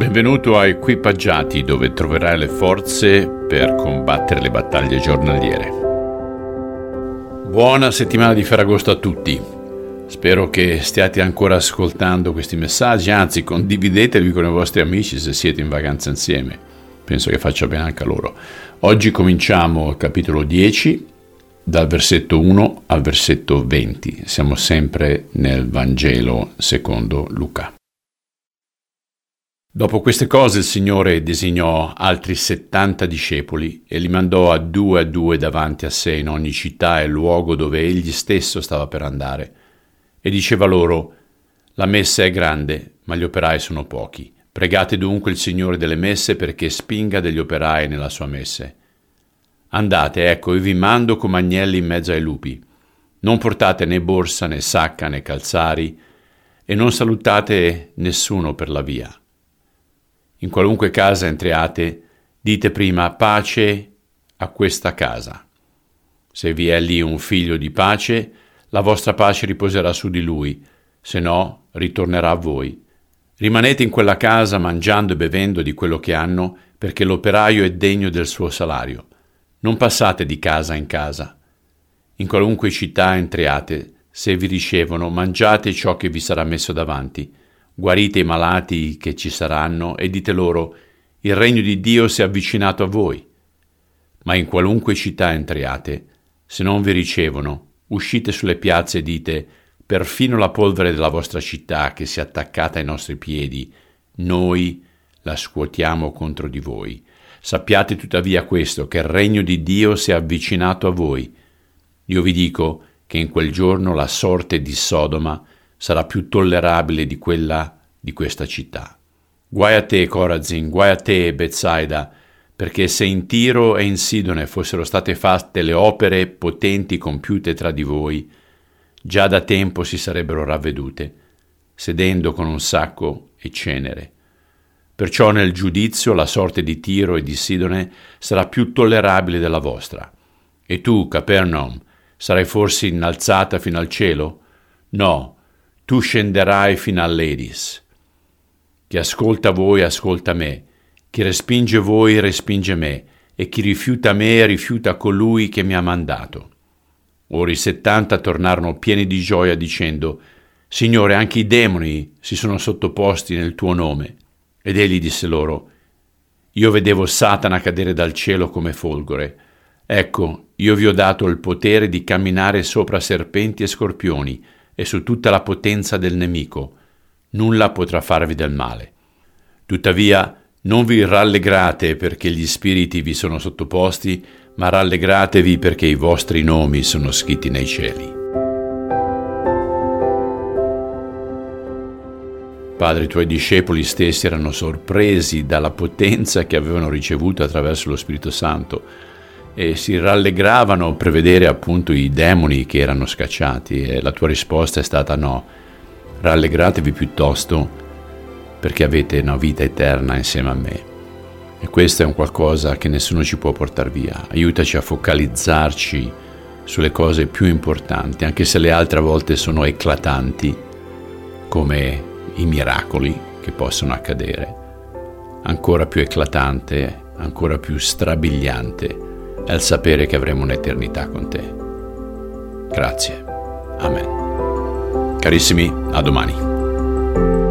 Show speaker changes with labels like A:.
A: Benvenuto a Equipaggiati dove troverai le forze per combattere le battaglie giornaliere. Buona settimana di Ferragosto a tutti. Spero che stiate ancora ascoltando questi messaggi, anzi condivideteli con i vostri amici se siete in vacanza insieme. Penso che faccia bene anche a loro. Oggi cominciamo il capitolo 10 dal versetto 1 al versetto 20. Siamo sempre nel Vangelo secondo Luca. Dopo queste cose il Signore designò altri settanta discepoli e li mandò a due a due davanti a sé in ogni città e luogo dove egli stesso stava per andare. E diceva loro, La messa è grande, ma gli operai sono pochi. Pregate dunque il Signore delle messe perché spinga degli operai nella sua messe. Andate, ecco, io vi mando come agnelli in mezzo ai lupi. Non portate né borsa, né sacca, né calzari, e non salutate nessuno per la via. In qualunque casa entriate, dite prima pace a questa casa. Se vi è lì un figlio di pace, la vostra pace riposerà su di lui, se no ritornerà a voi. Rimanete in quella casa mangiando e bevendo di quello che hanno, perché l'operaio è degno del suo salario. Non passate di casa in casa. In qualunque città entriate, se vi ricevono, mangiate ciò che vi sarà messo davanti guarite i malati che ci saranno e dite loro, il regno di Dio si è avvicinato a voi. Ma in qualunque città entriate, se non vi ricevono, uscite sulle piazze e dite, perfino la polvere della vostra città che si è attaccata ai nostri piedi, noi la scuotiamo contro di voi. Sappiate tuttavia questo, che il regno di Dio si è avvicinato a voi. Io vi dico che in quel giorno la sorte di Sodoma sarà più tollerabile di quella di questa città. Guai a te, Corazin, guai a te, Bethsaida, perché se in Tiro e in Sidone fossero state fatte le opere potenti compiute tra di voi, già da tempo si sarebbero ravvedute, sedendo con un sacco e cenere. Perciò nel giudizio la sorte di Tiro e di Sidone sarà più tollerabile della vostra. E tu, Capernaum, sarai forse innalzata fino al cielo? No, tu scenderai fino all'Edis. Chi ascolta voi ascolta me, chi respinge voi respinge me, e chi rifiuta me rifiuta colui che mi ha mandato. Ora i settanta tornarono pieni di gioia dicendo, Signore, anche i demoni si sono sottoposti nel tuo nome. Ed egli disse loro, Io vedevo Satana cadere dal cielo come folgore. Ecco, io vi ho dato il potere di camminare sopra serpenti e scorpioni, e su tutta la potenza del nemico. Nulla potrà farvi del male. Tuttavia, non vi rallegrate perché gli spiriti vi sono sottoposti, ma rallegratevi perché i vostri nomi sono scritti nei cieli. Padre, i tuoi discepoli stessi erano sorpresi dalla potenza che avevano ricevuto attraverso lo Spirito Santo e si rallegravano per vedere appunto i demoni che erano scacciati e la tua risposta è stata no, rallegratevi piuttosto perché avete una vita eterna insieme a me. E questo è un qualcosa che nessuno ci può portare via. Aiutaci a focalizzarci sulle cose più importanti, anche se le altre volte sono eclatanti, come i miracoli che possono accadere. Ancora più eclatante, ancora più strabiliante è il sapere che avremo un'eternità con te. Grazie. Amen. Carissimi, a domani.